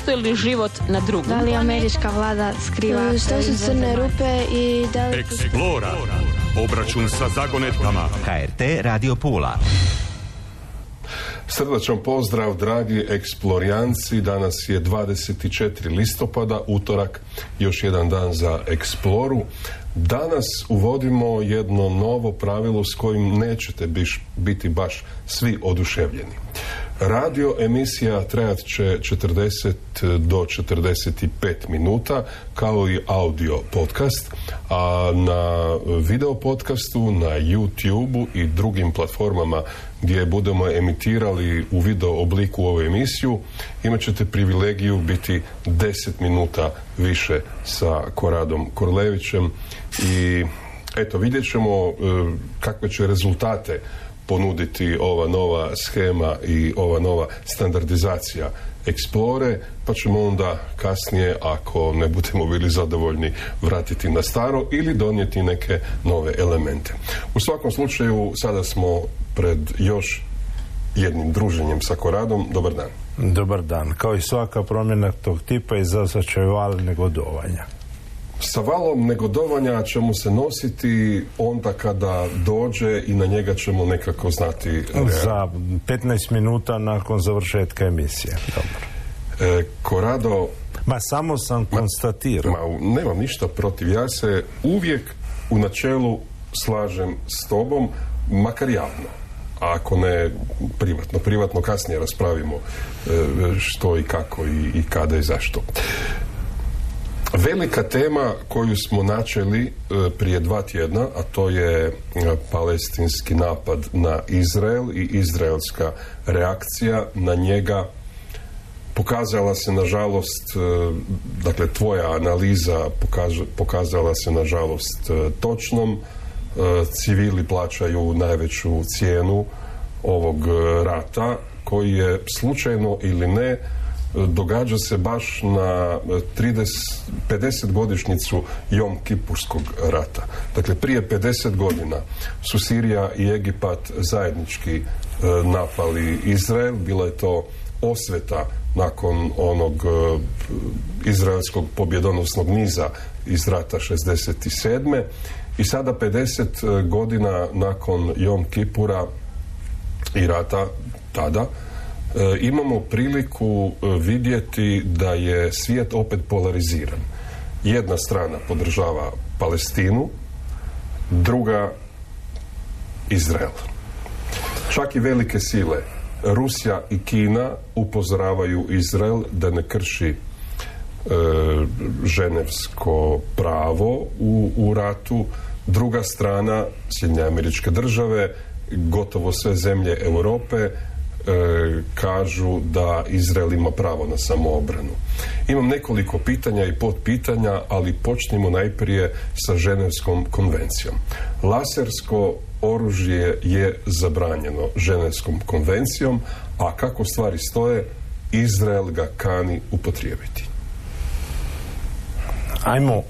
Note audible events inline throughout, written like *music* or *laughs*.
postoji li život na drugom Da li američka vlada skriva... Što su crne rupe i da li... Eksplora. Obračun sa zagonetkama. HRT Radio Pula. Srdačan pozdrav, dragi eksplorijanci. Danas je 24. listopada, utorak, još jedan dan za eksploru. Danas uvodimo jedno novo pravilo s kojim nećete biš, biti baš svi oduševljeni. Radio emisija trajat će 40 do 45 minuta kao i audio podcast, a na video podcastu, na YouTube i drugim platformama gdje budemo emitirali u video obliku ovu emisiju, imat ćete privilegiju biti 10 minuta više sa Koradom Korlevićem i eto vidjet ćemo e, kakve će rezultate ponuditi ova nova schema i ova nova standardizacija eksplore, pa ćemo onda kasnije, ako ne budemo bili zadovoljni, vratiti na staro ili donijeti neke nove elemente. U svakom slučaju, sada smo pred još jednim druženjem sa Koradom. Dobar dan. Dobar dan. Kao i svaka promjena tog tipa izazvat val negodovanja. Sa valom negodovanja ćemo se nositi onda kada dođe i na njega ćemo nekako znati Za 15 minuta nakon završetka emisije. Dobro. E, Korado... Ma samo sam konstatirao. Ma, nemam ništa protiv. Ja se uvijek u načelu slažem s tobom, makar javno. A ako ne privatno. Privatno kasnije raspravimo e, što i kako i, i kada i zašto. Velika tema koju smo načeli e, prije dva tjedna, a to je e, palestinski napad na Izrael i izraelska reakcija na njega pokazala se nažalost, e, dakle tvoja analiza pokazala se nažalost točnom. Civili plaćaju najveću cijenu ovog rata koji je slučajno ili ne događa se baš na 30, 50 godišnjicu Jom Kipurskog rata. Dakle, prije 50 godina su Sirija i Egipat zajednički e, napali Izrael. Bila je to osveta nakon onog e, izraelskog pobjedonosnog niza iz rata 67. I sada 50 godina nakon Jom Kipura i rata tada E, imamo priliku e, vidjeti da je svijet opet polariziran. Jedna strana podržava Palestinu, druga Izrael. Čak i velike sile, Rusija i Kina upozoravaju Izrael da ne krši e, ženevsko pravo u, u ratu. Druga strana, Sjedinje američke države, gotovo sve zemlje Europe E, kažu da Izrael ima pravo na samoobranu. Imam nekoliko pitanja i potpitanja, ali počnimo najprije sa Ženevskom konvencijom. Lasersko oružje je zabranjeno Ženevskom konvencijom, a kako stvari stoje, Izrael ga kani upotrijebiti. Ajmo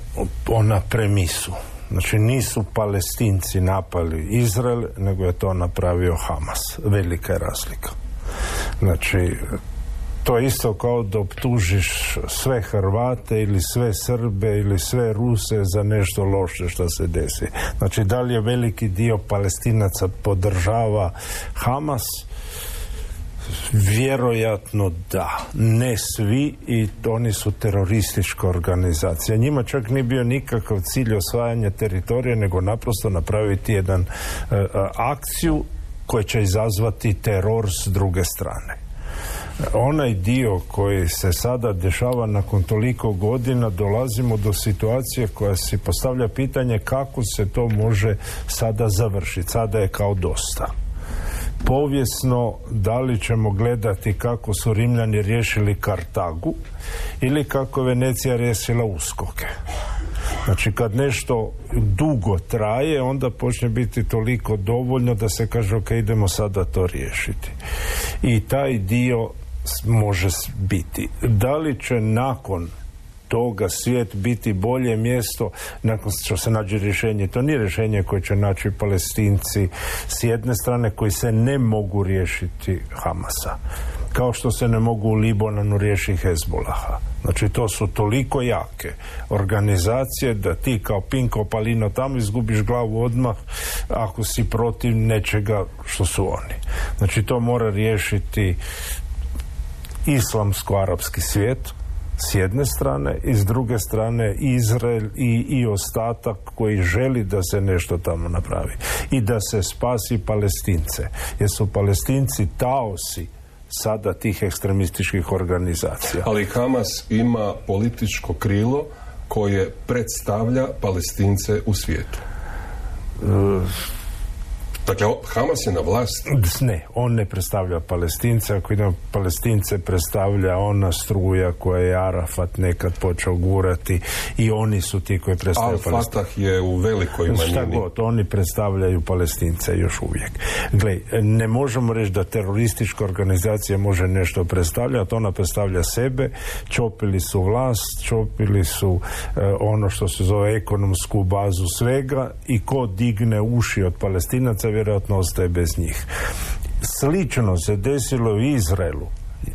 na premisu. Znači nisu palestinci napali Izrael, nego je to napravio Hamas. Velika je razlika. Znači, to je isto kao da optužiš sve Hrvate ili sve Srbe ili sve Ruse za nešto loše što se desi. Znači, da li je veliki dio palestinaca podržava Hamas? Vjerojatno da. Ne svi i oni su teroristička organizacija. Njima čak nije bio nikakav cilj osvajanja teritorija, nego naprosto napraviti jedan e, akciju koja će izazvati teror s druge strane. Onaj dio koji se sada dešava nakon toliko godina dolazimo do situacije koja si postavlja pitanje kako se to može sada završiti. Sada je kao dosta povijesno da li ćemo gledati kako su Rimljani riješili Kartagu ili kako Venecija riješila uskoke. Znači kad nešto dugo traje, onda počne biti toliko dovoljno da se kaže ok, idemo sada to riješiti. I taj dio može biti. Da li će nakon toga svijet biti bolje mjesto nakon što se nađe rješenje. To nije rješenje koje će naći palestinci s jedne strane koji se ne mogu riješiti Hamasa. Kao što se ne mogu u Libanonu riješiti Hezbolaha. Znači to su toliko jake organizacije da ti kao Pinko Palino tamo izgubiš glavu odmah ako si protiv nečega što su oni. Znači to mora riješiti islamsko-arapski svijet s jedne strane i s druge strane Izrael i, i ostatak koji želi da se nešto tamo napravi i da se spasi palestince jer su palestinci taosi sada tih ekstremističkih organizacija. Ali Hamas ima političko krilo koje predstavlja palestince u svijetu. E, Dakle, Hamas je na vlast? Ne, on ne predstavlja palestince. Ako idemo palestince, predstavlja ona struja koja je Arafat nekad počeo gurati i oni su ti koji predstavljaju palestince. Al Fatah je u velikoj manjini. Šta god, oni predstavljaju palestince još uvijek. Gle, ne možemo reći da teroristička organizacija može nešto predstavljati, ona predstavlja sebe, čopili su vlast, čopili su e, ono što se zove ekonomsku bazu svega i ko digne uši od palestinaca vjerojatno ostaje bez njih. Slično se desilo u Izraelu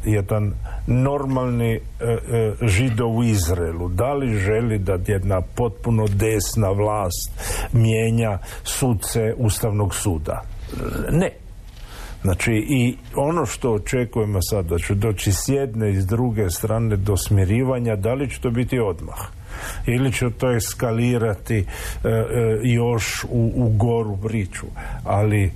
jedan normalni e, e, židov u Izraelu da li želi da jedna potpuno desna vlast mijenja sudce Ustavnog suda? Ne. Znači i ono što očekujemo sad da će doći s jedne i s druge strane do smirivanja, da li će to biti odmah? Ili će to eskalirati e, e, još u, u goru priču ali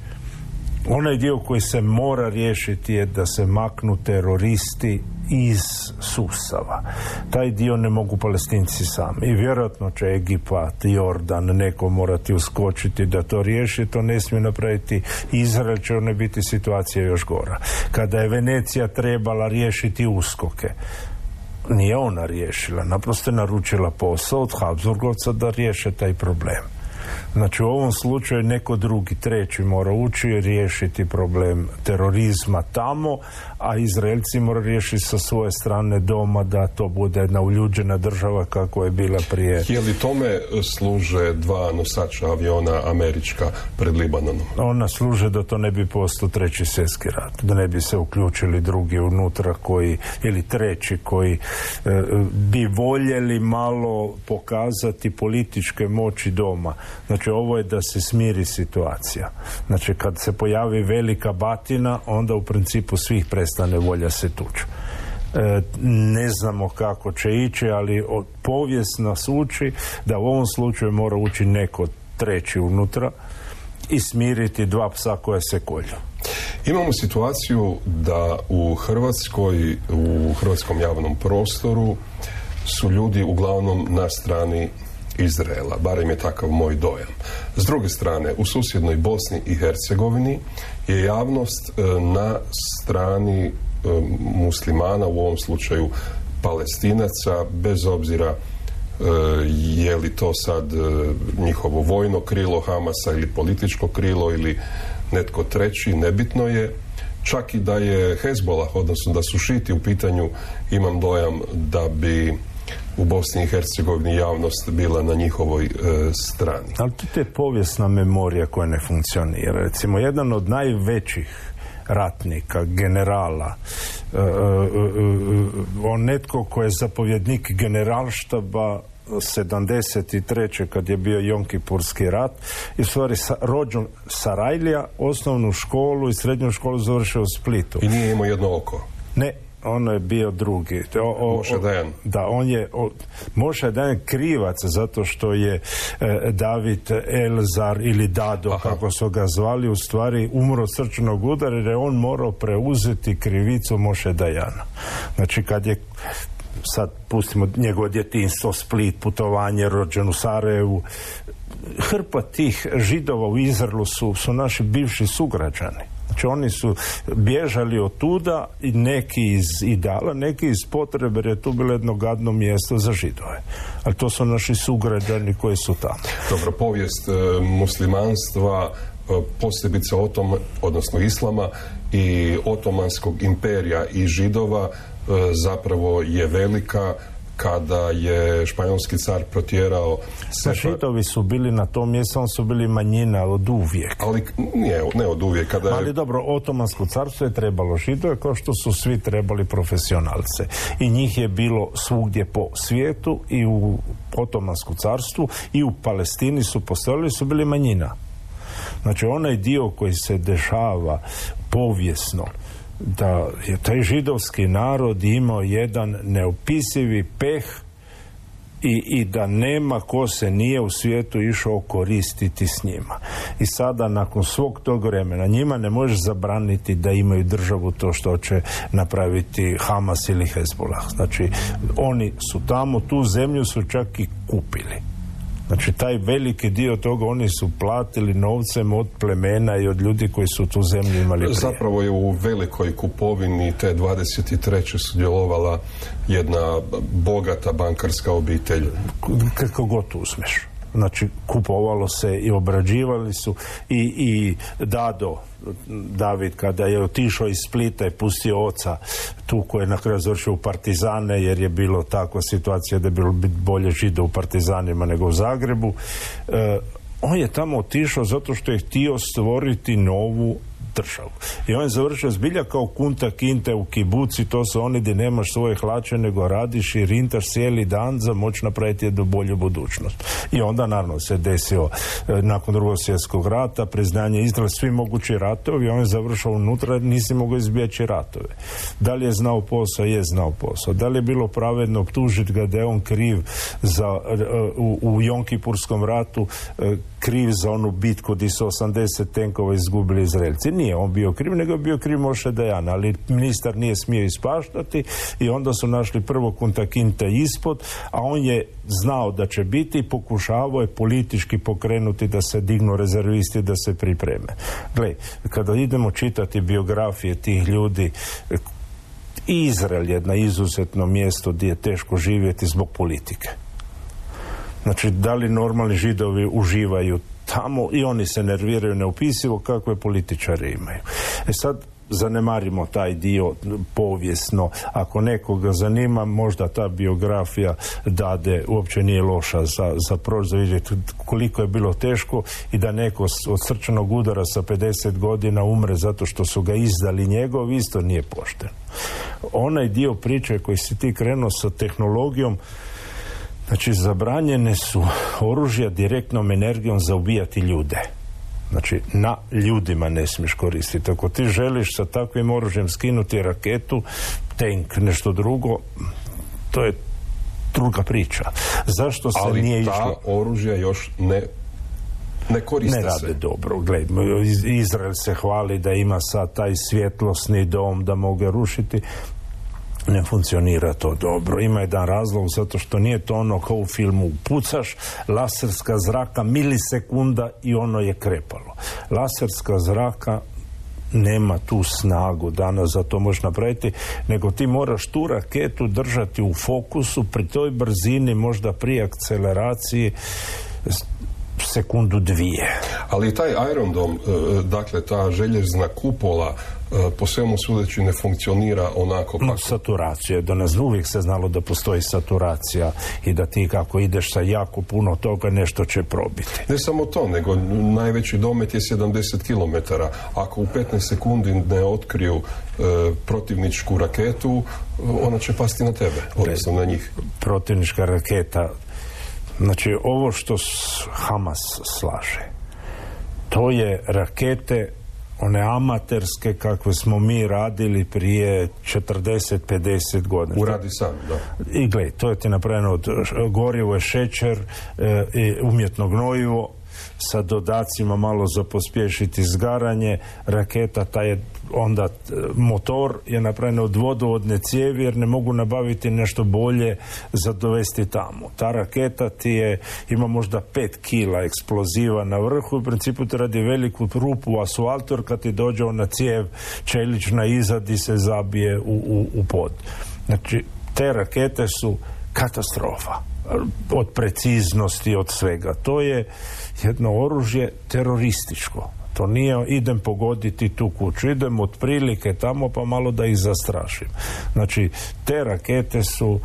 onaj dio koji se mora riješiti je da se maknu teroristi iz sustava. Taj dio ne mogu palestinci sami. I vjerojatno će Egipat, Jordan, neko morati uskočiti da to riješi. To ne smije napraviti Izrael, će ne biti situacija još gora. Kada je Venecija trebala riješiti uskoke, nije ona riješila, naprosto je naručila posao od Habsburgovca da riješe taj problem. Znači u ovom slučaju neko drugi, treći mora ući i riješiti problem terorizma tamo, a Izraelci mora riješiti sa svoje strane doma da to bude jedna uljuđena država kako je bila prije. Je li tome služe dva nosača aviona američka pred Libanonom? Ona služe da to ne bi postao treći svjetski rat, da ne bi se uključili drugi unutra koji, ili treći koji e, bi voljeli malo pokazati političke moći doma. Znači ovo je da se smiri situacija. Znači kad se pojavi velika batina, onda u principu svih prestane volja se tući. E, ne znamo kako će ići, ali od povijest nas uči da u ovom slučaju mora ući neko treći unutra i smiriti dva psa koje se kolju. Imamo situaciju da u Hrvatskoj, u hrvatskom javnom prostoru su ljudi uglavnom na strani Izraela, barem je takav moj dojam. S druge strane, u susjednoj Bosni i Hercegovini je javnost e, na strani e, muslimana, u ovom slučaju palestinaca, bez obzira e, je li to sad njihovo vojno krilo Hamasa ili političko krilo ili netko treći, nebitno je. Čak i da je Hezbolah, odnosno da su šiti u pitanju, imam dojam da bi u Bosni i Hercegovini javnost bila na njihovoj e, strani. Ali to je povijesna memorija koja ne funkcionira. Recimo, jedan od najvećih ratnika, generala, e, e, on netko ko je zapovjednik generalštaba 73. kad je bio Jonkipurski rat i stvari sa, rođen Sarajlija, osnovnu školu i srednju školu završio u Splitu. I nije imao jedno oko? Ne, ono je bio drugi. O, Moše Dajan. Da, on je, o, Moše Dajan krivac zato što je e, David Elzar ili Dado, kako su ga zvali, u stvari umro od srčanog udara jer je on morao preuzeti krivicu Moše Dajana. Znači kad je sad pustimo njegovo djetinstvo, Split, putovanje, rođen u Sarajevu, hrpa tih židova u Izraelu su, su naši bivši sugrađani. Znači oni su bježali od tuda i neki iz ideala, neki iz potrebe jer je tu bilo jedno gadno mjesto za židove. Ali to su naši sugrađani koji su tamo. Dobro, povijest e, muslimanstva e, posebice otom, odnosno islama i otomanskog imperija i židova e, zapravo je velika kada je španjolski car protjerao. Židovi su bili na tom mjestu, on su bili manjina od uvijek. Ali nije, ne od uvijek. Kada je... Ali dobro, otomansko carstvo je trebalo židove kao što su svi trebali profesionalce. I njih je bilo svugdje po svijetu i u otomanskom carstvu i u Palestini su postojali, su bili manjina. Znači onaj dio koji se dešava povijesno da je taj židovski narod imao jedan neopisivi peh i, i da nema ko se nije u svijetu išao koristiti s njima. I sada nakon svog tog vremena njima ne možeš zabraniti da imaju državu to što će napraviti Hamas ili Hezbollah. Znači oni su tamo, tu zemlju su čak i kupili. Znači taj veliki dio toga oni su platili novcem od plemena i od ljudi koji su tu zemlju imali prije. Zapravo je u velikoj kupovini te 23. sudjelovala jedna bogata bankarska obitelj. Kako god uzmeš. Znači kupovalo se i obrađivali su i, i Dado David kada je otišao iz Splita i pustio oca tu koji je na kraju završio u Partizane jer je bilo takva situacija da je bilo bolje žida u Partizanima nego u Zagrebu. E, on je tamo otišao zato što je htio stvoriti novu državu. I on je završio zbilja kao kunta kinte u kibuci, to su oni gdje nemaš svoje hlače, nego radiš i rintaš cijeli dan za moć napraviti jednu bolju budućnost. I onda naravno se desio e, nakon drugog svjetskog rata, priznanje Izraela, svi mogući ratovi, on je završao unutra, nisi mogao izbjeći ratove. Da li je znao posao? Je znao posao. Da li je bilo pravedno optužiti ga da je on kriv za, e, u, u Jonkipurskom ratu, e, kriv za onu bitku gdje su 80 tenkova izgubili Izraelci. Nije on bio kriv, nego je bio kriv Moše Dajan, ali ministar nije smio ispaštati i onda su našli prvo kontakinte ispod, a on je znao da će biti i pokušavao je politički pokrenuti da se dignu rezervisti da se pripreme. Gle, kada idemo čitati biografije tih ljudi Izrael je na izuzetno mjesto gdje je teško živjeti zbog politike. Znači, da li normalni židovi uživaju tamo i oni se nerviraju neupisivo kakve političare imaju. E sad, zanemarimo taj dio povijesno. Ako nekoga zanima, možda ta biografija dade uopće nije loša za, za proći, vidjeti koliko je bilo teško i da neko od srčanog udara sa 50 godina umre zato što su ga izdali njegov, isto nije pošten. Onaj dio priče koji si ti krenuo sa tehnologijom, Znači, zabranjene su oružja direktnom energijom za ubijati ljude. Znači, na ljudima ne smiješ koristiti. Ako ti želiš sa takvim oružjem skinuti raketu, tank, nešto drugo, to je druga priča. Zašto se Ali nije ta išlo? oružja još ne ne koriste ne rade dobro. Gled, Izrael se hvali da ima sad taj svjetlosni dom da mogu rušiti ne funkcionira to dobro. Ima jedan razlog zato što nije to ono kao u filmu pucaš, laserska zraka milisekunda i ono je krepalo. Laserska zraka nema tu snagu danas za to možeš napraviti, nego ti moraš tu raketu držati u fokusu pri toj brzini, možda pri akceleraciji sekundu dvije. Ali taj Iron Dome, e, dakle ta željezna kupola e, po svemu sudeći ne funkcionira onako kako... Saturacija, da nas uvijek se znalo da postoji saturacija i da ti kako ideš sa jako puno toga nešto će probiti. Ne samo to, nego najveći domet je 70 km. Ako u 15 sekundi ne otkriju e, protivničku raketu, ona će pasti na tebe, odnosno na njih. Protivnička raketa Znači, ovo što Hamas slaže, to je rakete one amaterske kakve smo mi radili prije 40-50 godina. Uradi sam, da. I gled, to je ti napravljeno od gorivo je šećer, e, i umjetno gnojivo, sa dodacima malo za pospješiti zgaranje, raketa taj je onda e, motor je napravljen od vodovodne cijevi jer ne mogu nabaviti nešto bolje za dovesti tamo. Ta raketa ti je, ima možda pet kila eksploziva na vrhu u principu ti radi veliku rupu u asfaltu jer kad ti dođe ona cijev čelična izadi se zabije u, u, u pod. Znači, te rakete su katastrofa od preciznosti, od svega. To je jedno oružje terorističko. To nije idem pogoditi tu kuću, idem otprilike tamo pa malo da ih zastrašim. Znači, te rakete su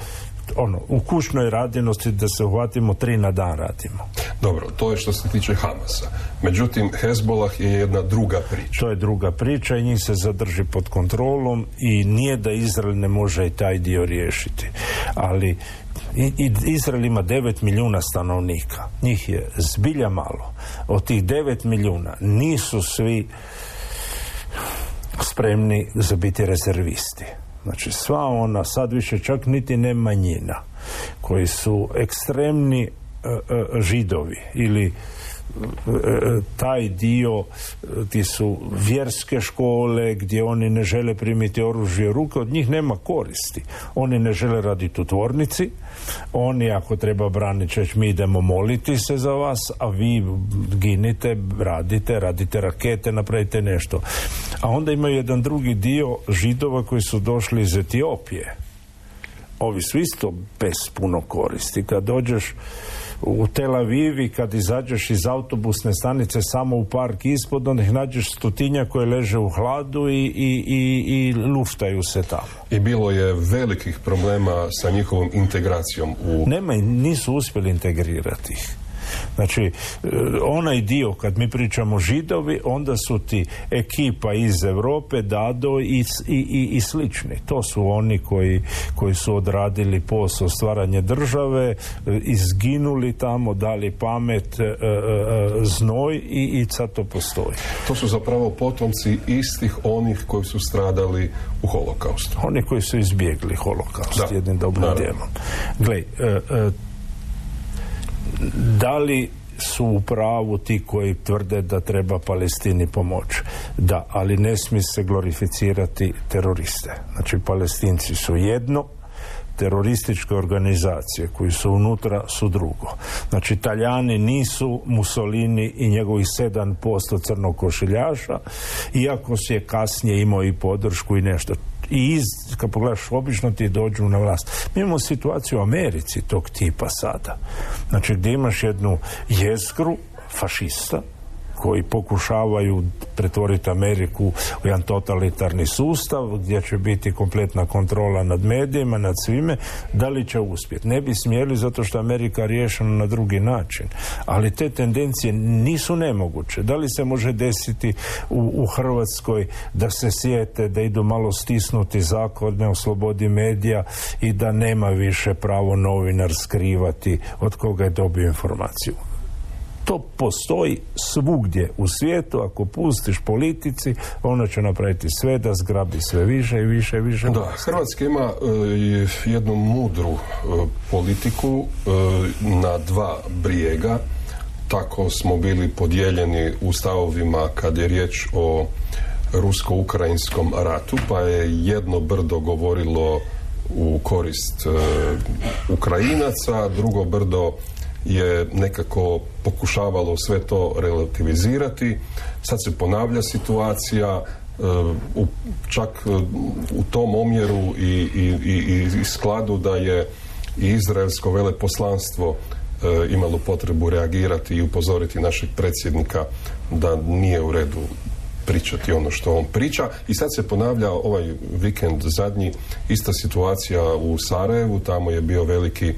ono, u kućnoj radinosti da se uhvatimo tri na dan radimo. Dobro, to je što se tiče Hamasa. Međutim, Hezbollah je jedna druga priča. To je druga priča i njih se zadrži pod kontrolom i nije da Izrael ne može i taj dio riješiti. Ali i, Izrael ima 9 milijuna stanovnika. Njih je zbilja malo. Od tih 9 milijuna nisu svi spremni za biti rezervisti. Znači sva ona, sad više čak niti ne manjina, koji su ekstremni e, e, židovi ili taj dio ti su vjerske škole gdje oni ne žele primiti oružje ruke, od njih nema koristi. Oni ne žele raditi u tvornici, oni ako treba braniti će mi idemo moliti se za vas, a vi ginite, radite, radite rakete, napravite nešto. A onda ima jedan drugi dio židova koji su došli iz Etiopije. Ovi su isto bez puno koristi. Kad dođeš u Tel Avivi kad izađeš iz autobusne stanice samo u park ispod, onda ih nađeš stotinja koje leže u hladu i, i, i, i luftaju se tamo. I bilo je velikih problema sa njihovom integracijom u... Nema, nisu uspjeli integrirati ih. Znači, e, onaj dio, kad mi pričamo židovi, onda su ti ekipa iz Europe, Dado i, i, i slični. To su oni koji, koji su odradili posao stvaranje države, e, izginuli tamo, dali pamet, e, znoj i, i sad to postoji. To su zapravo potomci istih onih koji su stradali u holokaustu. Oni koji su izbjegli holokaust jednim dobrim dijelom. Glej, da li su u pravu ti koji tvrde da treba Palestini pomoć. Da, ali ne smije se glorificirati teroriste. Znači, palestinci su jedno, terorističke organizacije koji su unutra su drugo. Znači, Italijani nisu Mussolini i njegovih 7% crnog košiljaša, iako se je kasnije imao i podršku i nešto i iz, kad pogledaš, obično ti dođu na vlast. Mi imamo situaciju u Americi tog tipa sada. Znači, gdje imaš jednu jezgru fašista, koji pokušavaju pretvoriti Ameriku u jedan totalitarni sustav gdje će biti kompletna kontrola nad medijima, nad svime, da li će uspjeti? Ne bi smjeli zato što Amerika riješena na drugi način. Ali te tendencije nisu nemoguće. Da li se može desiti u, u Hrvatskoj da se sjete, da idu malo stisnuti zakone o slobodi medija i da nema više pravo novinar skrivati od koga je dobio informaciju to postoji svugdje u svijetu, ako pustiš politici, ona će napraviti sve da zgrabi sve više i više i više. Da, Hrvatska ima e, jednu mudru e, politiku e, na dva brijega. Tako smo bili podijeljeni u stavovima kad je riječ o rusko-ukrajinskom ratu, pa je jedno brdo govorilo u korist Ukrajinaca, drugo brdo je nekako pokušavalo sve to relativizirati. Sad se ponavlja situacija, e, u, čak e, u tom omjeru i, i, i, i skladu da je i izraelsko veleposlanstvo e, imalo potrebu reagirati i upozoriti našeg predsjednika da nije u redu pričati ono što on priča i sad se ponavlja ovaj vikend zadnji ista situacija u Sarajevu, tamo je bio veliki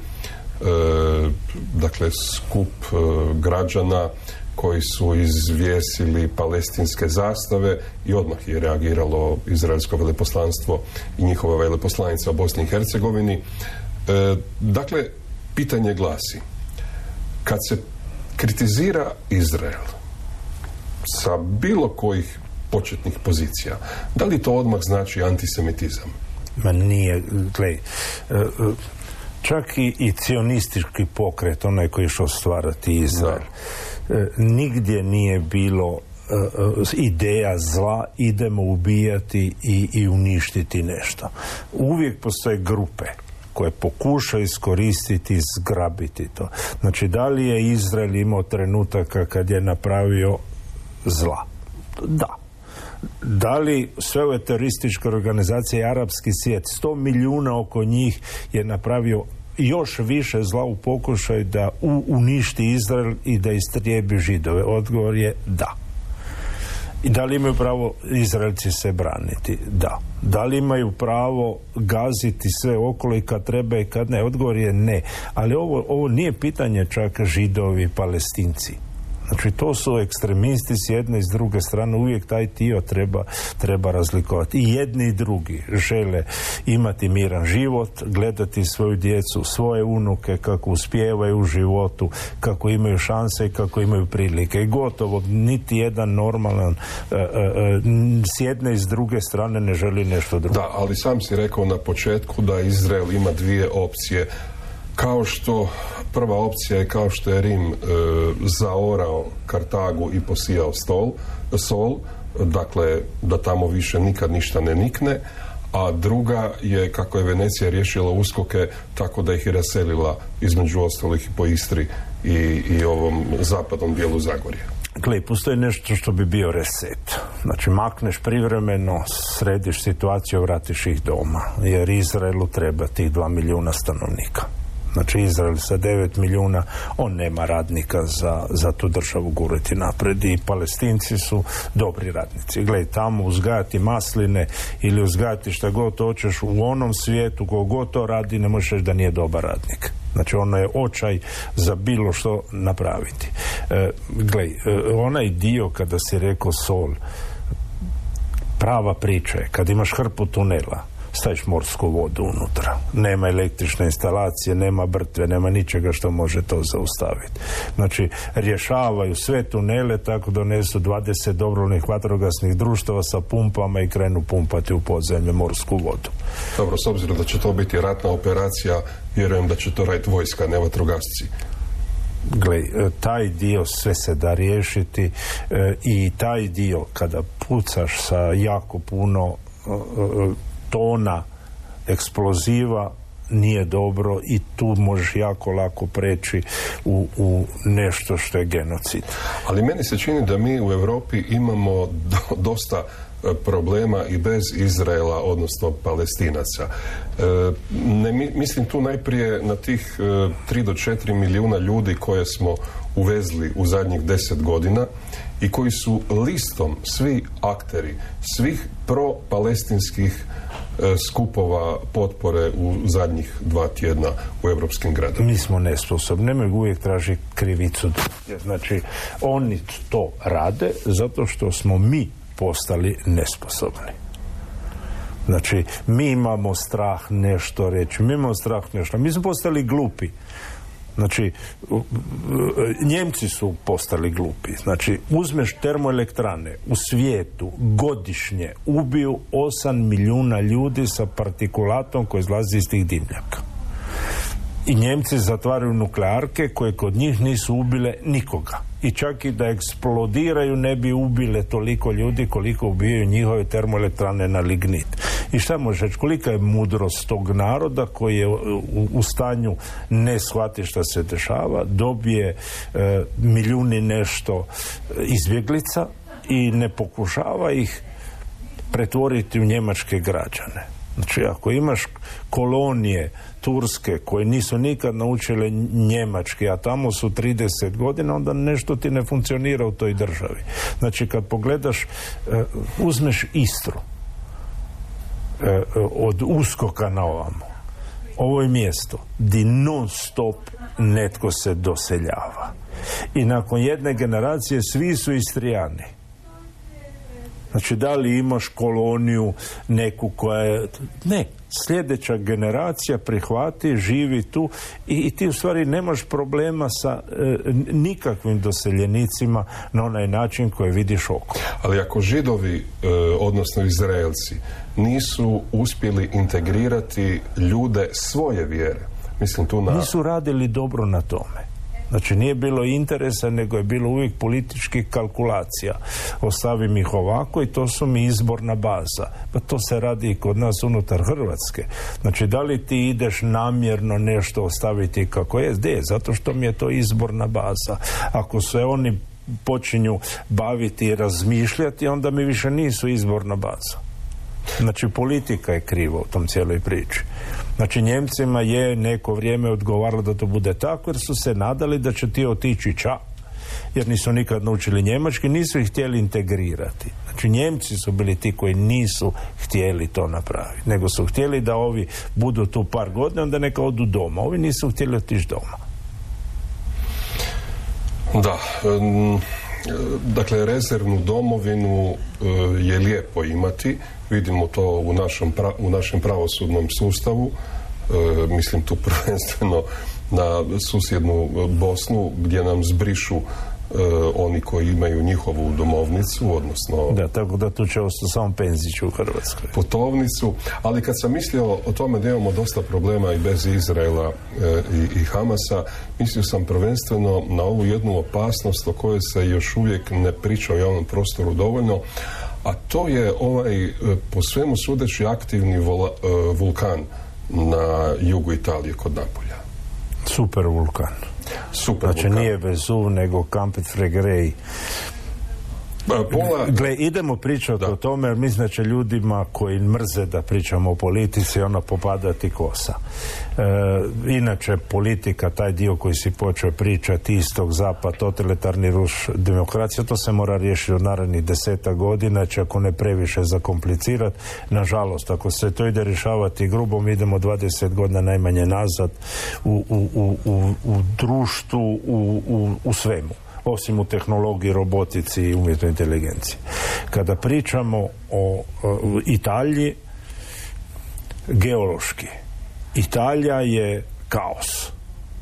dakle skup e, građana koji su izvjesili palestinske zastave i odmah je reagiralo izraelsko veleposlanstvo i njihova veleposlanica u Bosni i Hercegovini. E, dakle, pitanje glasi, kad se kritizira Izrael sa bilo kojih početnih pozicija, da li to odmah znači antisemitizam? Ma nije, glej, čak i, i cionistički pokret, onaj koji je išao stvarati Izrael, e, nigdje nije bilo e, e, ideja zla, idemo ubijati i, i uništiti nešto. Uvijek postoje grupe koje pokušaju iskoristiti i zgrabiti to. Znači, da li je Izrael imao trenutaka kad je napravio zla? Da. Da li sve ove terorističke organizacije arapski svijet, sto milijuna oko njih je napravio još više zla u pokušaju da uništi Izrael i da istrijebi židove? Odgovor je da. I da li imaju pravo Izraelci se braniti? Da. Da li imaju pravo gaziti sve okolo i kad treba i kad ne? Odgovor je ne. Ali ovo, ovo nije pitanje čak židovi, palestinci. Znači to su ekstremisti s jedne i s druge strane, uvijek taj dio treba, treba razlikovati. I jedni i drugi žele imati miran život, gledati svoju djecu, svoje unuke kako uspijevaju u životu, kako imaju šanse i kako imaju prilike. I gotovo, niti jedan normalan e, e, e, s jedne i s druge strane ne želi nešto drugo. Da, ali sam si rekao na početku da Izrael ima dvije opcije kao što prva opcija je kao što je Rim e, zaorao Kartagu i posijao stol, sol, dakle da tamo više nikad ništa ne nikne, a druga je kako je Venecija riješila uskoke tako da ih je raselila između ostalih po Istri i, i ovom zapadnom dijelu Zagorja. Gle, postoji nešto što bi bio reset. Znači, makneš privremeno, središ situaciju, vratiš ih doma. Jer Izraelu treba tih dva milijuna stanovnika. Znači Izrael sa 9 milijuna, on nema radnika za, za tu državu guriti napred i palestinci su dobri radnici. Gle, tamo uzgajati masline ili uzgajati šta god hoćeš u onom svijetu, god to radi, ne možeš da nije dobar radnik. Znači ono je očaj za bilo što napraviti. E, gle, onaj dio kada si rekao sol, prava priča je, kad imaš hrpu tunela, staviš morsku vodu unutra. Nema električne instalacije, nema brtve, nema ničega što može to zaustaviti. Znači, rješavaju sve tunele tako donesu 20 dobrovoljnih vatrogasnih društava sa pumpama i krenu pumpati u podzemlje morsku vodu. Dobro, s obzirom da će to biti ratna operacija, vjerujem da će to raditi vojska, ne vatrogasci. Gle, e, taj dio sve se da riješiti e, i taj dio kada pucaš sa jako puno e, tona eksploziva nije dobro i tu možeš jako lako preći u, u nešto što je genocid. Ali meni se čini da mi u Europi imamo dosta e, problema i bez Izraela, odnosno palestinaca. E, ne, mislim tu najprije na tih 3 e, do 4 milijuna ljudi koje smo uvezli u zadnjih deset godina i koji su listom svi akteri svih pro-palestinskih E, skupova potpore u zadnjih dva tjedna u europskim gradovima. Mi smo nesposobni, nemoj uvijek traži krivicu. Znači, oni to rade zato što smo mi postali nesposobni. Znači, mi imamo strah nešto reći, mi imamo strah nešto. Mi smo postali glupi. Znači, Njemci su postali glupi. Znači, uzmeš termoelektrane u svijetu godišnje ubiju 8 milijuna ljudi sa partikulatom koji izlazi iz tih dimljaka. I Njemci zatvaraju nuklearke koje kod njih nisu ubile nikoga. I čak i da eksplodiraju ne bi ubile toliko ljudi koliko ubijaju njihove termoelektrane na lignit. I šta može kolika je mudrost tog naroda koji je u, stanju ne shvati šta se dešava, dobije e, milijuni nešto izbjeglica i ne pokušava ih pretvoriti u njemačke građane. Znači, ako imaš kolonije Turske koje nisu nikad naučile njemački, a tamo su 30 godina, onda nešto ti ne funkcionira u toj državi. Znači, kad pogledaš, e, uzmeš Istru, e, od uskoka na ovamo, ovo je mjesto di non stop netko se doseljava. I nakon jedne generacije svi su istrijani Znači, da li imaš koloniju neku koja je... Ne, sljedeća generacija prihvati, živi tu i, i ti u stvari nemaš problema sa e, nikakvim doseljenicima na onaj način koji vidiš oko. Ali ako židovi, e, odnosno Izraelci, nisu uspjeli integrirati ljude svoje vjere, mislim tu na... Nisu radili dobro na tome. Znači nije bilo interesa, nego je bilo uvijek političkih kalkulacija. Ostavim ih ovako i to su mi izborna baza. Pa to se radi i kod nas unutar Hrvatske. Znači da li ti ideš namjerno nešto ostaviti kako je? De, zato što mi je to izborna baza. Ako se oni počinju baviti i razmišljati, onda mi više nisu izborna baza. Znači politika je kriva u tom cijeloj priči. Znači Njemcima je neko vrijeme odgovaralo da to bude tako jer su se nadali da će ti otići ča jer nisu nikad naučili njemački, nisu ih htjeli integrirati. Znači Njemci su bili ti koji nisu htjeli to napraviti, nego su htjeli da ovi budu tu par godina, onda neka odu doma. Ovi nisu htjeli otići doma. Da, dakle rezervnu domovinu e, je lijepo imati, vidimo to u našem, u našem pravosudnom sustavu, e, mislim tu *laughs* prvenstveno na susjednu Bosnu gdje nam zbrišu E, oni koji imaju njihovu domovnicu, odnosno... Da, tako da tu će ostati samo Penzić u Hrvatskoj. Putovnicu, ali kad sam mislio o tome da imamo dosta problema i bez Izraela e, i, i Hamasa, mislio sam prvenstveno na ovu jednu opasnost o kojoj se još uvijek ne priča u javnom prostoru dovoljno, a to je ovaj e, po svemu sudeći aktivni vulkan na jugu Italije kod Napolja. Super vulkan. Super znači nije Vezuv nego Campet Fregrej Pola... Gle, idemo pričati o tome jer mislim da će ljudima koji mrze da pričamo o politici ono popadati kosa. E, inače politika, taj dio koji si počeo pričati istog zapad, totalitarni ruš demokracija, to se mora riješiti u narednih deseta godina, će ako ne previše zakomplicirati. Nažalost, ako se to ide rješavati grubo, mi idemo 20 godina najmanje nazad u, u, u, u društvu, u svemu osim u tehnologiji, robotici i umjetnoj inteligenciji. Kada pričamo o, Italiji, geološki, Italija je kaos.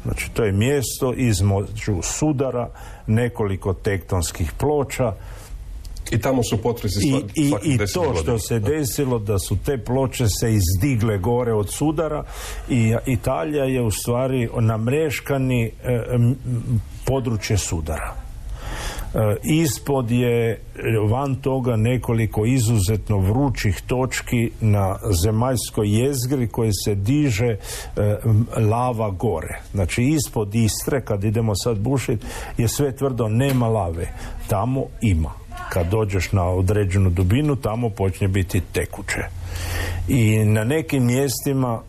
Znači, to je mjesto između sudara, nekoliko tektonskih ploča, i tamo su potresi I, i, i to što se desilo da su te ploče se izdigle gore od sudara i Italija je u stvari namreškani e, područje sudara. E, ispod je van toga nekoliko izuzetno vrućih točki na zemaljskoj jezgri koje se diže e, lava gore. Znači ispod Istre, kad idemo sad bušiti, je sve tvrdo, nema lave. Tamo ima. Kad dođeš na određenu dubinu, tamo počne biti tekuće. I na nekim mjestima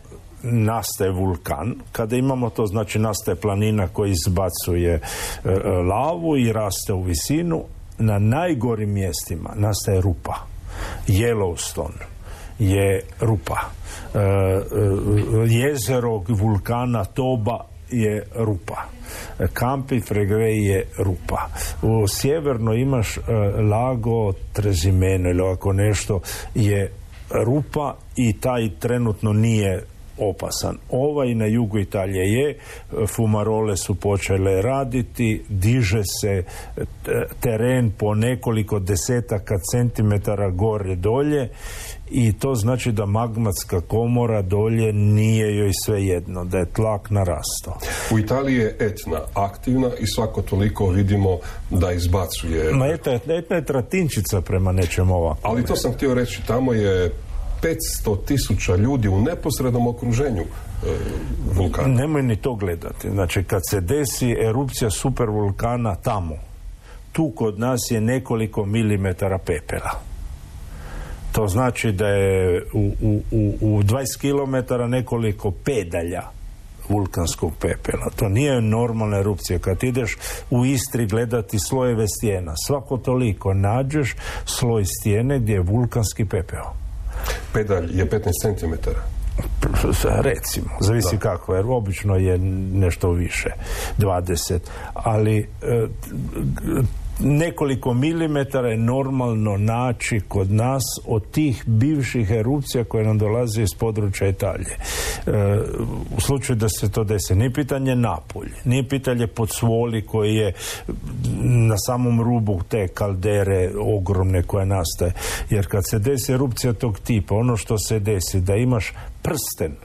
nastaje vulkan. Kada imamo to, znači nastaje planina koja izbacuje e, e, lavu i raste u visinu. Na najgorim mjestima nastaje rupa. Yellowstone je rupa. E, jezero vulkana Toba je rupa. Kampi Fregre je rupa. U sjeverno imaš lago Trezimeno ili ovako nešto je rupa i taj trenutno nije opasan. Ovaj na jugu Italije je, fumarole su počele raditi, diže se teren po nekoliko desetaka centimetara gore dolje i to znači da magmatska komora dolje nije joj sve jedno, da je tlak narastao. U Italiji je etna aktivna i svako toliko vidimo da izbacuje... Ma etna, etna je tratinčica prema nečem ovako. Ali to sam htio reći, tamo je 500 tisuća ljudi u neposrednom okruženju e, vulkana. Nemoj ni to gledati. Znači, kad se desi erupcija supervulkana tamo, tu kod nas je nekoliko milimetara pepela. To znači da je u, u, u, u 20 km nekoliko pedalja vulkanskog pepela. To nije normalna erupcija. Kad ideš u Istri gledati slojeve stijena, svako toliko nađeš sloj stijene gdje je vulkanski pepeo pedalj je 15 cm. Recimo, zavisi kako, jer obično je nešto više, 20, ali e, nekoliko milimetara je normalno naći kod nas od tih bivših erupcija koje nam dolaze iz područja Italije. E, u slučaju da se to desi, nije pitanje Napolj, nije pitanje svoli koji je na samom rubu te kaldere ogromne koja nastaje. Jer kad se desi erupcija tog tipa, ono što se desi, da imaš prsten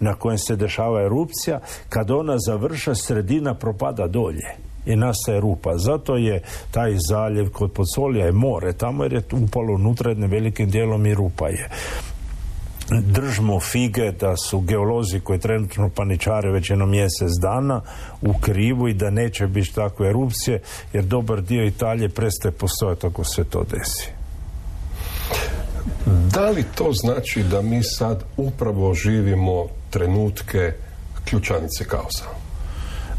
na kojem se dešava erupcija, kad ona završa, sredina propada dolje i nastaje rupa. Zato je taj zaljev kod Podsolja je more tamo jer je upalo unutra jednim velikim dijelom i rupa je držmo fige da su geolozi koji trenutno paničare već jedno mjesec dana u krivu i da neće biti takve erupcije jer dobar dio Italije prestaje postojati ako se to desi. Da li to znači da mi sad upravo živimo trenutke ključanice kaosa?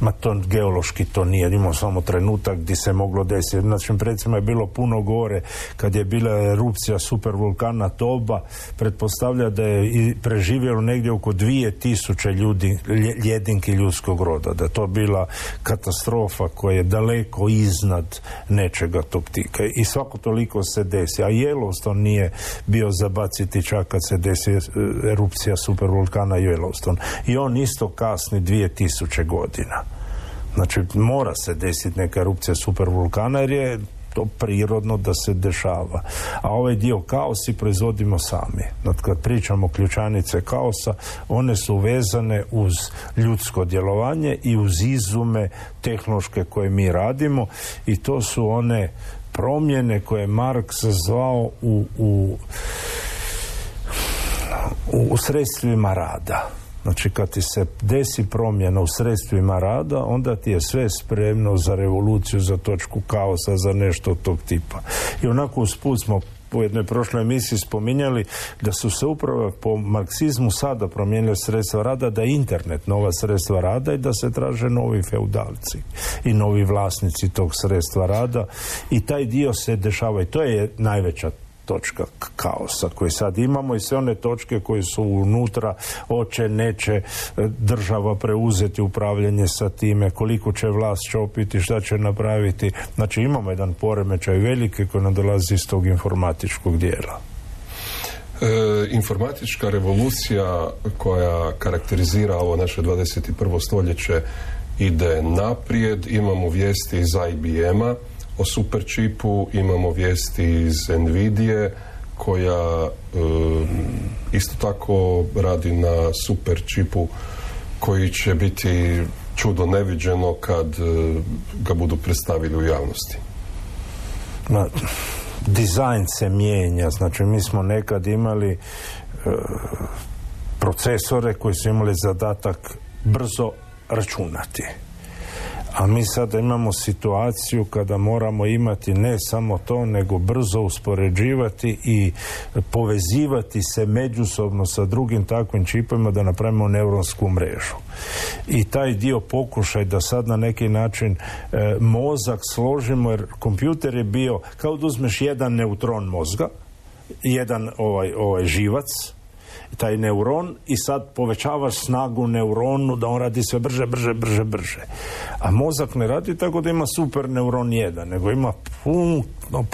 Ma to geološki to nije, imao samo trenutak gdje se moglo desiti. Znači, recimo je bilo puno gore kad je bila erupcija supervulkana Toba, pretpostavlja da je preživjelo negdje oko dvije tisuće ljudi, ljedinki ljudskog roda, da je to bila katastrofa koja je daleko iznad nečega tog tika. I svako toliko se desi. A Yellowstone nije bio zabaciti čak kad se desi erupcija supervulkana Yellowstone. I on isto kasni dvije tisuće godina. Znači, mora se desiti neka erupcija supervulkana jer je to prirodno da se dešava. A ovaj dio kaosi proizvodimo sami. Znači, kad pričamo ključanice kaosa, one su vezane uz ljudsko djelovanje i uz izume tehnološke koje mi radimo i to su one promjene koje je Marks zvao u, u, u sredstvima rada. Znači kad ti se desi promjena u sredstvima rada, onda ti je sve spremno za revoluciju, za točku kaosa, za nešto tog tipa. I onako usput smo u jednoj prošloj emisiji spominjali da su se upravo po marksizmu sada promijenile sredstva rada, da je internet nova sredstva rada i da se traže novi feudalci i novi vlasnici tog sredstva rada i taj dio se dešava i to je najveća točka kaosa koji sad imamo i sve one točke koje su unutra oče neće e, država preuzeti upravljanje sa time koliko će vlast čopiti šta će napraviti znači imamo jedan poremećaj veliki koji nam dolazi iz tog informatičkog dijela E, informatička revolucija koja karakterizira ovo naše 21. stoljeće ide naprijed. Imamo vijesti iz IBM-a o superčipu, imamo vijesti iz Nvidije koja e, isto tako radi na superčipu koji će biti čudo neviđeno kad e, ga budu predstavili u javnosti. Ma, dizajn se mijenja, znači mi smo nekad imali e, procesore koji su imali zadatak brzo računati a mi sada imamo situaciju kada moramo imati ne samo to, nego brzo uspoređivati i povezivati se međusobno sa drugim takvim čipovima da napravimo neuronsku mrežu. I taj dio pokušaj da sad na neki način e, mozak složimo, jer kompjuter je bio kao da uzmeš jedan neutron mozga, jedan ovaj, ovaj živac, taj neuron i sad povećavaš snagu neuronu da on radi sve brže, brže, brže, brže. A mozak ne radi tako da ima super neuron jedan, nego ima puno,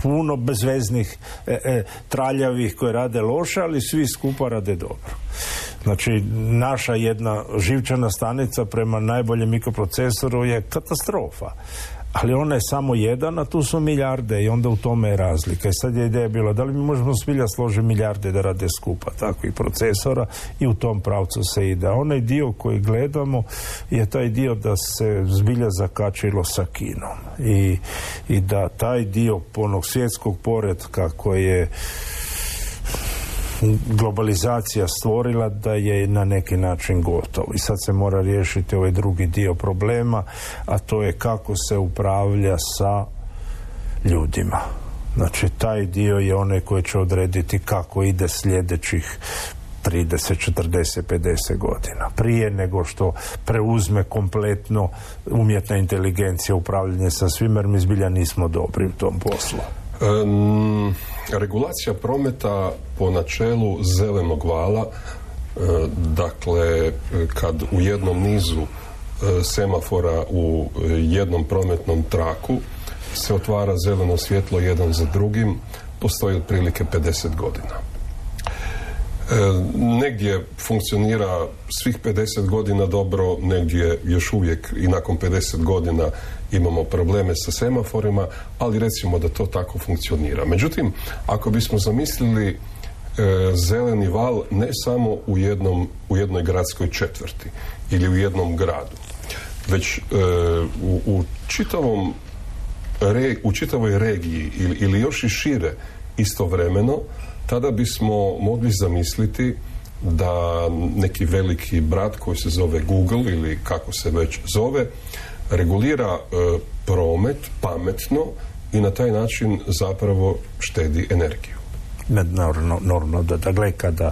puno bezveznih e, e, traljavih koje rade loše, ali svi skupa rade dobro. Znači, naša jedna živčana stanica prema najboljem mikroprocesoru je katastrofa ali ona je samo jedan, a tu su milijarde i onda u tome je razlika. I sad je ideja bila da li mi možemo zbilja složiti milijarde da rade skupa takvih procesora i u tom pravcu se ide. Onaj dio koji gledamo je taj dio da se zbilja zakačilo sa kinom i, i da taj dio onog svjetskog poredka koji je globalizacija stvorila da je na neki način gotov. I sad se mora riješiti ovaj drugi dio problema, a to je kako se upravlja sa ljudima. Znači, taj dio je onaj koji će odrediti kako ide sljedećih 30, 40, 50 godina. Prije nego što preuzme kompletno umjetna inteligencija upravljanje sa svim, jer mi zbilja nismo dobri u tom poslu. Regulacija prometa po načelu zelenog vala, e, dakle, kad u jednom nizu e, semafora u jednom prometnom traku se otvara zeleno svjetlo jedan za drugim, postoji otprilike 50 godina. E, negdje funkcionira svih 50 godina dobro, negdje još uvijek i nakon 50 godina imamo probleme sa semaforima, ali recimo da to tako funkcionira. Međutim, ako bismo zamislili e, zeleni val ne samo u, jednom, u jednoj gradskoj četvrti ili u jednom gradu, već e, u, u čitavom u čitavoj regiji ili, ili još i šire istovremeno, tada bismo mogli zamisliti da neki veliki brat koji se zove Google ili kako se već zove regulira e, promet pametno i na taj način zapravo štedi energiju. Normalno, da, da kada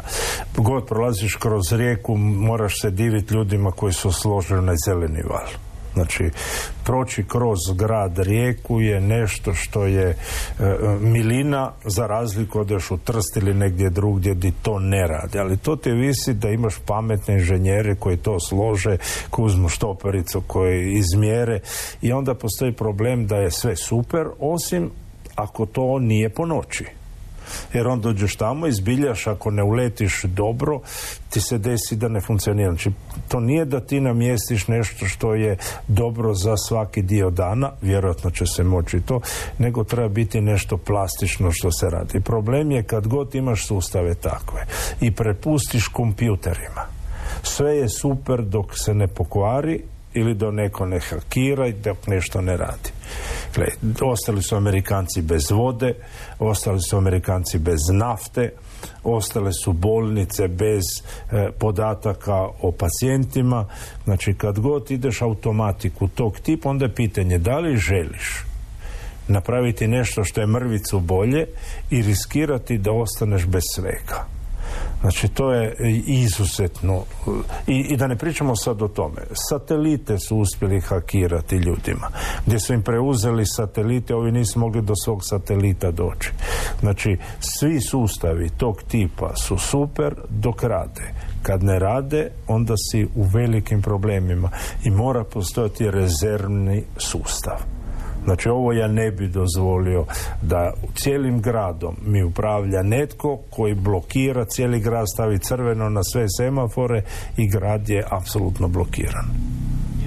god prolaziš kroz rijeku moraš se diviti ljudima koji su složili na zeleni val. Znači, proći kroz grad rijeku je nešto što je e, milina za razliku od u Trst ili negdje drugdje gdje to ne radi. Ali to ti visi da imaš pametne inženjere koji to slože, koji uzmu štopericu, koji izmjere i onda postoji problem da je sve super, osim ako to nije po noći jer on dođeš tamo, izbiljaš, ako ne uletiš dobro, ti se desi da ne funkcionira. Znači, to nije da ti namjestiš nešto što je dobro za svaki dio dana, vjerojatno će se moći to, nego treba biti nešto plastično što se radi. Problem je kad god imaš sustave takve i prepustiš kompjuterima. Sve je super dok se ne pokvari ili do neko ne hakira i dok nešto ne radi. Gle, ostali su Amerikanci bez vode, ostali su Amerikanci bez nafte, ostale su bolnice bez e, podataka o pacijentima. Znači kad god ideš automatiku tog tipa, onda je pitanje da li želiš napraviti nešto što je mrvicu bolje i riskirati da ostaneš bez svega. Znači to je izuzetno I, i da ne pričamo sad o tome. Satelite su uspjeli hakirati ljudima. Gdje su im preuzeli satelite, ovi nisu mogli do svog satelita doći. Znači svi sustavi tog tipa su super dok rade. Kad ne rade, onda si u velikim problemima i mora postojati rezervni sustav. Znači ovo ja ne bi dozvolio da cijelim gradom mi upravlja netko koji blokira cijeli grad, stavi crveno na sve semafore i grad je apsolutno blokiran.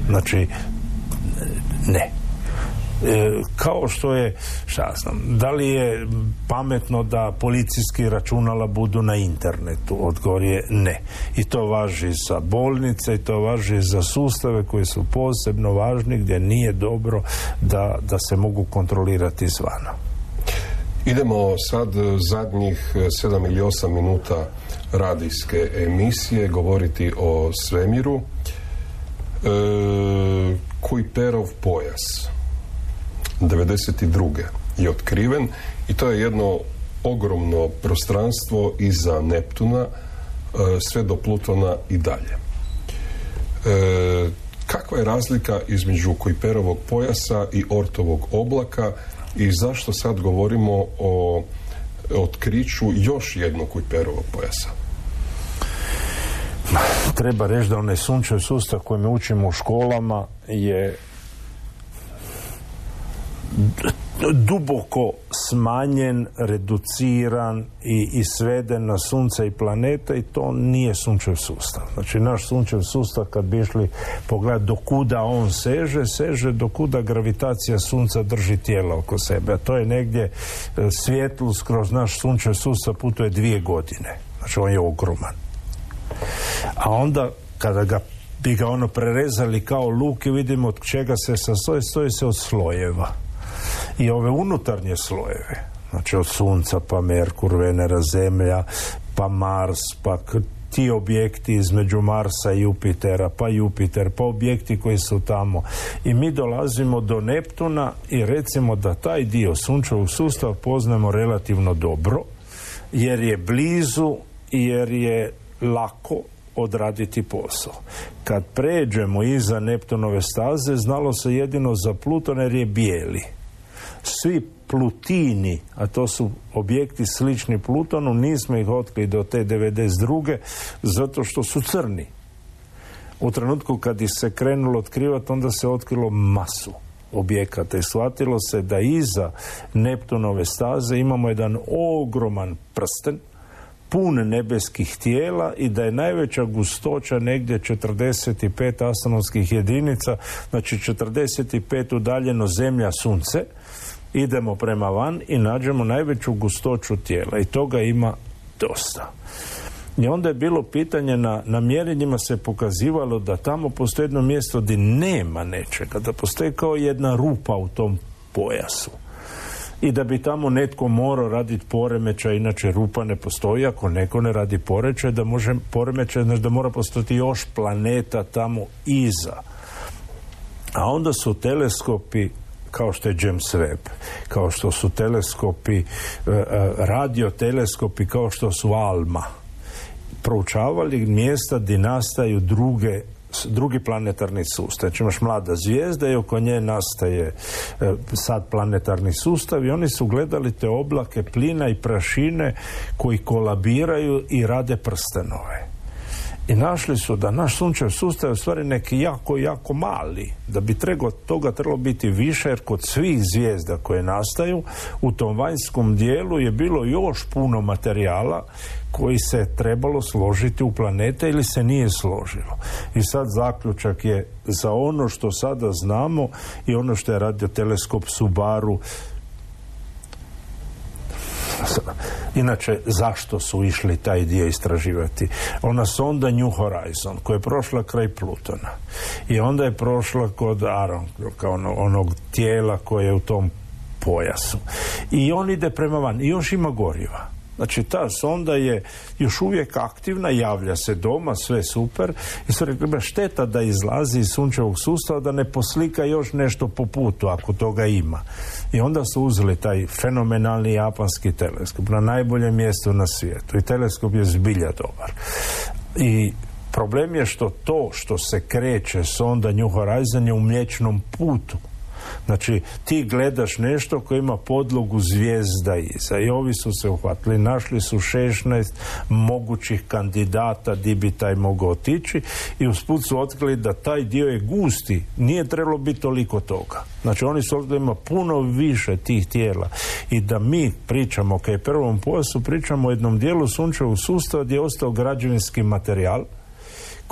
Znači ne. E, kao što je, šta znam, da li je pametno da policijski računala budu na internetu? Odgovor je ne. I to važi za bolnice i to važi za sustave koji su posebno važni gdje nije dobro da, da se mogu kontrolirati izvana. Idemo sad zadnjih 7 ili 8 minuta radijske emisije govoriti o svemiru. E, Kujperov pojas 92. je otkriven i to je jedno ogromno prostranstvo iza Neptuna e, sve do Plutona i dalje. E, kakva je razlika između Kuiperovog pojasa i Ortovog oblaka i zašto sad govorimo o otkriću još jednog Kuiperovog pojasa? Treba reći da onaj sunčev sustav koji mi učimo u školama je duboko smanjen, reduciran i, i sveden na sunce i planeta i to nije sunčev sustav. Znači naš sunčev sustav kad bi išli pogledati do kuda on seže, seže do kuda gravitacija sunca drži tijelo oko sebe. A to je negdje e, svjetlo kroz naš sunčev sustav putuje dvije godine. Znači on je ogroman. A onda kada ga bi ga ono prerezali kao luk i vidimo od čega se sastoji, stoji se od slojeva i ove unutarnje slojeve, znači od Sunca pa Merkur, Venera, Zemlja, pa Mars, pa ti objekti između Marsa i Jupitera, pa Jupiter, pa objekti koji su tamo. I mi dolazimo do Neptuna i recimo da taj dio sunčevog sustava poznamo relativno dobro, jer je blizu i jer je lako odraditi posao. Kad pređemo iza Neptunove staze, znalo se jedino za Pluton jer je bijeli svi Plutini, a to su objekti slični Plutonu, nismo ih otkrili do te 92. zato što su crni. U trenutku kad ih se krenulo otkrivati, onda se otkrilo masu objekata i shvatilo se da iza Neptunove staze imamo jedan ogroman prsten, pun nebeskih tijela i da je najveća gustoća negdje 45 astronomskih jedinica, znači 45 udaljeno zemlja sunce, idemo prema van i nađemo najveću gustoću tijela i toga ima dosta. I onda je bilo pitanje na, na mjerenjima se pokazivalo da tamo postoji jedno mjesto gdje nema nečega, da postoji kao jedna rupa u tom pojasu. I da bi tamo netko morao raditi poremeća, inače rupa ne postoji, ako neko ne radi poremećaj, da može poremećaj, znači da mora postojati još planeta tamo iza. A onda su teleskopi kao što je James Webb, kao što su teleskopi, e, e, radioteleskopi kao što su Alma, proučavali mjesta gdje nastaju druge drugi planetarni sustav. Znači imaš mlada zvijezda i oko nje nastaje e, sad planetarni sustav i oni su gledali te oblake plina i prašine koji kolabiraju i rade prstenove i našli su da naš sunčev sustav je stvari neki jako, jako mali. Da bi trego, toga trebalo biti više jer kod svih zvijezda koje nastaju u tom vanjskom dijelu je bilo još puno materijala koji se trebalo složiti u planete ili se nije složilo. I sad zaključak je za ono što sada znamo i ono što je radio teleskop Subaru *laughs* Inače, zašto su išli taj dio istraživati? Ona sonda New Horizon, koja je prošla kraj Plutona i onda je prošla kod Aron, kao ono, onog tijela koje je u tom pojasu. I on ide prema van i još ima goriva. Znači ta sonda je još uvijek aktivna, javlja se doma, sve super i su rekli, šteta da izlazi iz sunčevog sustava da ne poslika još nešto po putu ako toga ima. I onda su uzeli taj fenomenalni japanski teleskop na najboljem mjestu na svijetu i teleskop je zbilja dobar. I problem je što to što se kreće sonda New Horizon je u mliječnom putu Znači, ti gledaš nešto koje ima podlogu zvijezda iza i ovi su se uhvatili. Našli su 16 mogućih kandidata di bi taj mogao otići i usput su otkrili da taj dio je gusti. Nije trebalo biti toliko toga. Znači, oni su otkrili ima puno više tih tijela i da mi pričamo, kaj prvom pojasu, pričamo o jednom dijelu sunčevog sustava gdje je ostao građevinski materijal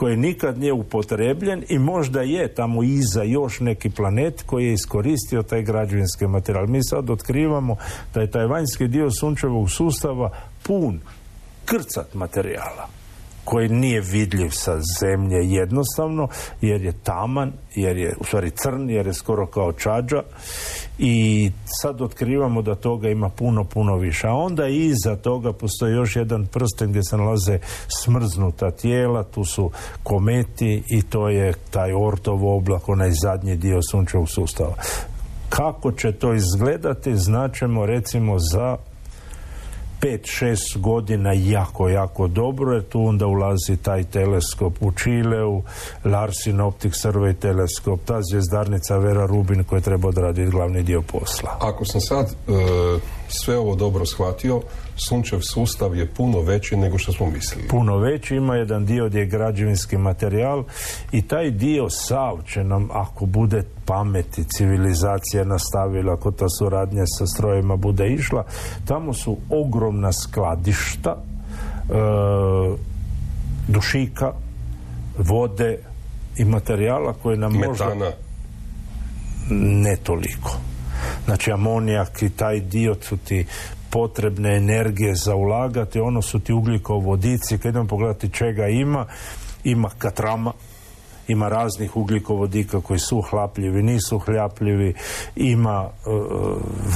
koji nikad nije upotrebljen i možda je tamo iza još neki planet koji je iskoristio taj građevinski materijal. Mi sad otkrivamo da je taj vanjski dio sunčevog sustava pun krcat materijala koji nije vidljiv sa zemlje jednostavno jer je taman, jer je u stvari crn, jer je skoro kao čađa i sad otkrivamo da toga ima puno, puno više. A onda iza toga postoji još jedan prsten gdje se nalaze smrznuta tijela, tu su kometi i to je taj ortov oblak, onaj zadnji dio sunčevog sustava. Kako će to izgledati, značemo recimo za 5-6 godina jako, jako dobro, jer tu onda ulazi taj teleskop u Čileu, Larsin Optic Survey teleskop, ta zvijezdarnica Vera Rubin koja treba odraditi glavni dio posla. Ako sam sad e, sve ovo dobro shvatio, sunčev sustav je puno veći nego što smo mislili. Puno veći, ima jedan dio gdje je građevinski materijal i taj dio sav će nam, ako bude pameti, civilizacija nastavila, ako ta suradnja sa strojima bude išla, tamo su ogromna skladišta e, dušika, vode i materijala koje nam Metana. Ne toliko. Znači amonijak i taj dio su ti potrebne energije za ulagati, ono su ti ugljikovodici, kad idemo pogledati čega ima, ima katrama, ima raznih ugljikovodika koji su hlapljivi, nisu hlapljivi, ima e,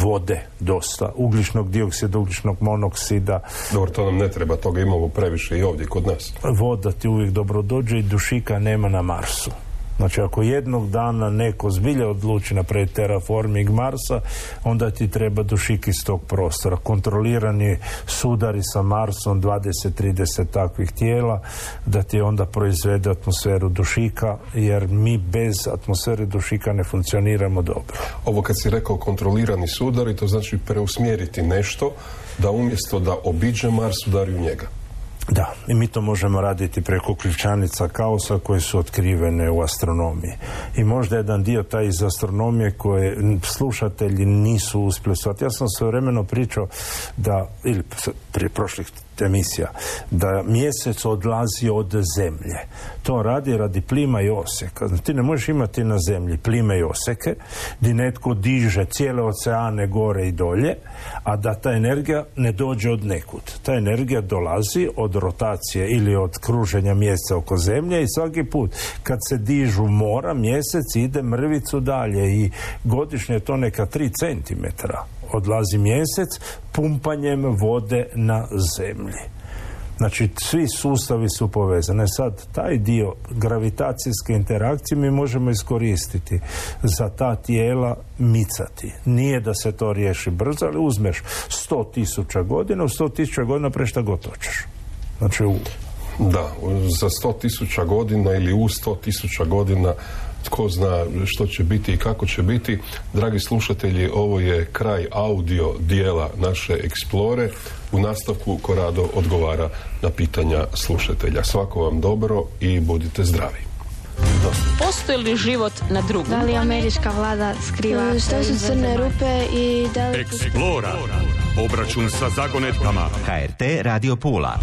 vode dosta, ugljičnog dioksida, ugljičnog monoksida. Dobro, to nam ne treba, toga imamo previše i ovdje kod nas. Voda ti uvijek dobro dođe i dušika nema na Marsu. Znači ako jednog dana neko zbilja odluči napraviti terraforming Marsa, onda ti treba dušik iz tog prostora. Kontrolirani sudari sa Marsom, 20-30 takvih tijela, da ti onda proizvede atmosferu dušika, jer mi bez atmosfere dušika ne funkcioniramo dobro. Ovo kad si rekao kontrolirani sudari, to znači preusmjeriti nešto da umjesto da obiđe Mars udari u njega. Da, i mi to možemo raditi preko ključanica kaosa koje su otkrivene u astronomiji. I možda jedan dio taj iz astronomije koje slušatelji nisu uspjeli Ja sam sve vremeno pričao da, ili prije prošlih emisija, da mjesec odlazi od zemlje. To radi radi plima i oseka. Znači, ti ne možeš imati na zemlji plime i oseke, di netko diže cijele oceane gore i dolje, a da ta energija ne dođe od nekud. Ta energija dolazi od rotacije ili od kruženja mjeseca oko zemlje i svaki put kad se dižu mora, mjesec ide mrvicu dalje i godišnje je to neka 3 centimetra odlazi mjesec pumpanjem vode na zemlji. Znači, svi sustavi su povezani. Sad, taj dio gravitacijske interakcije mi možemo iskoristiti za ta tijela micati. Nije da se to riješi brzo, ali uzmeš sto tisuća godina, u sto tisuća godina pre šta god. Znači, u Da, za sto tisuća godina ili u sto tisuća godina tko zna što će biti i kako će biti. Dragi slušatelji, ovo je kraj audio dijela naše eksplore. U nastavku Korado odgovara na pitanja slušatelja. Svako vam dobro i budite zdravi. Postoji li život na drugom? Da li američka vlada skriva... Što su crne rupe i da li... Eksplora. Obračun sa zagonetkama. HRT Radio Pula.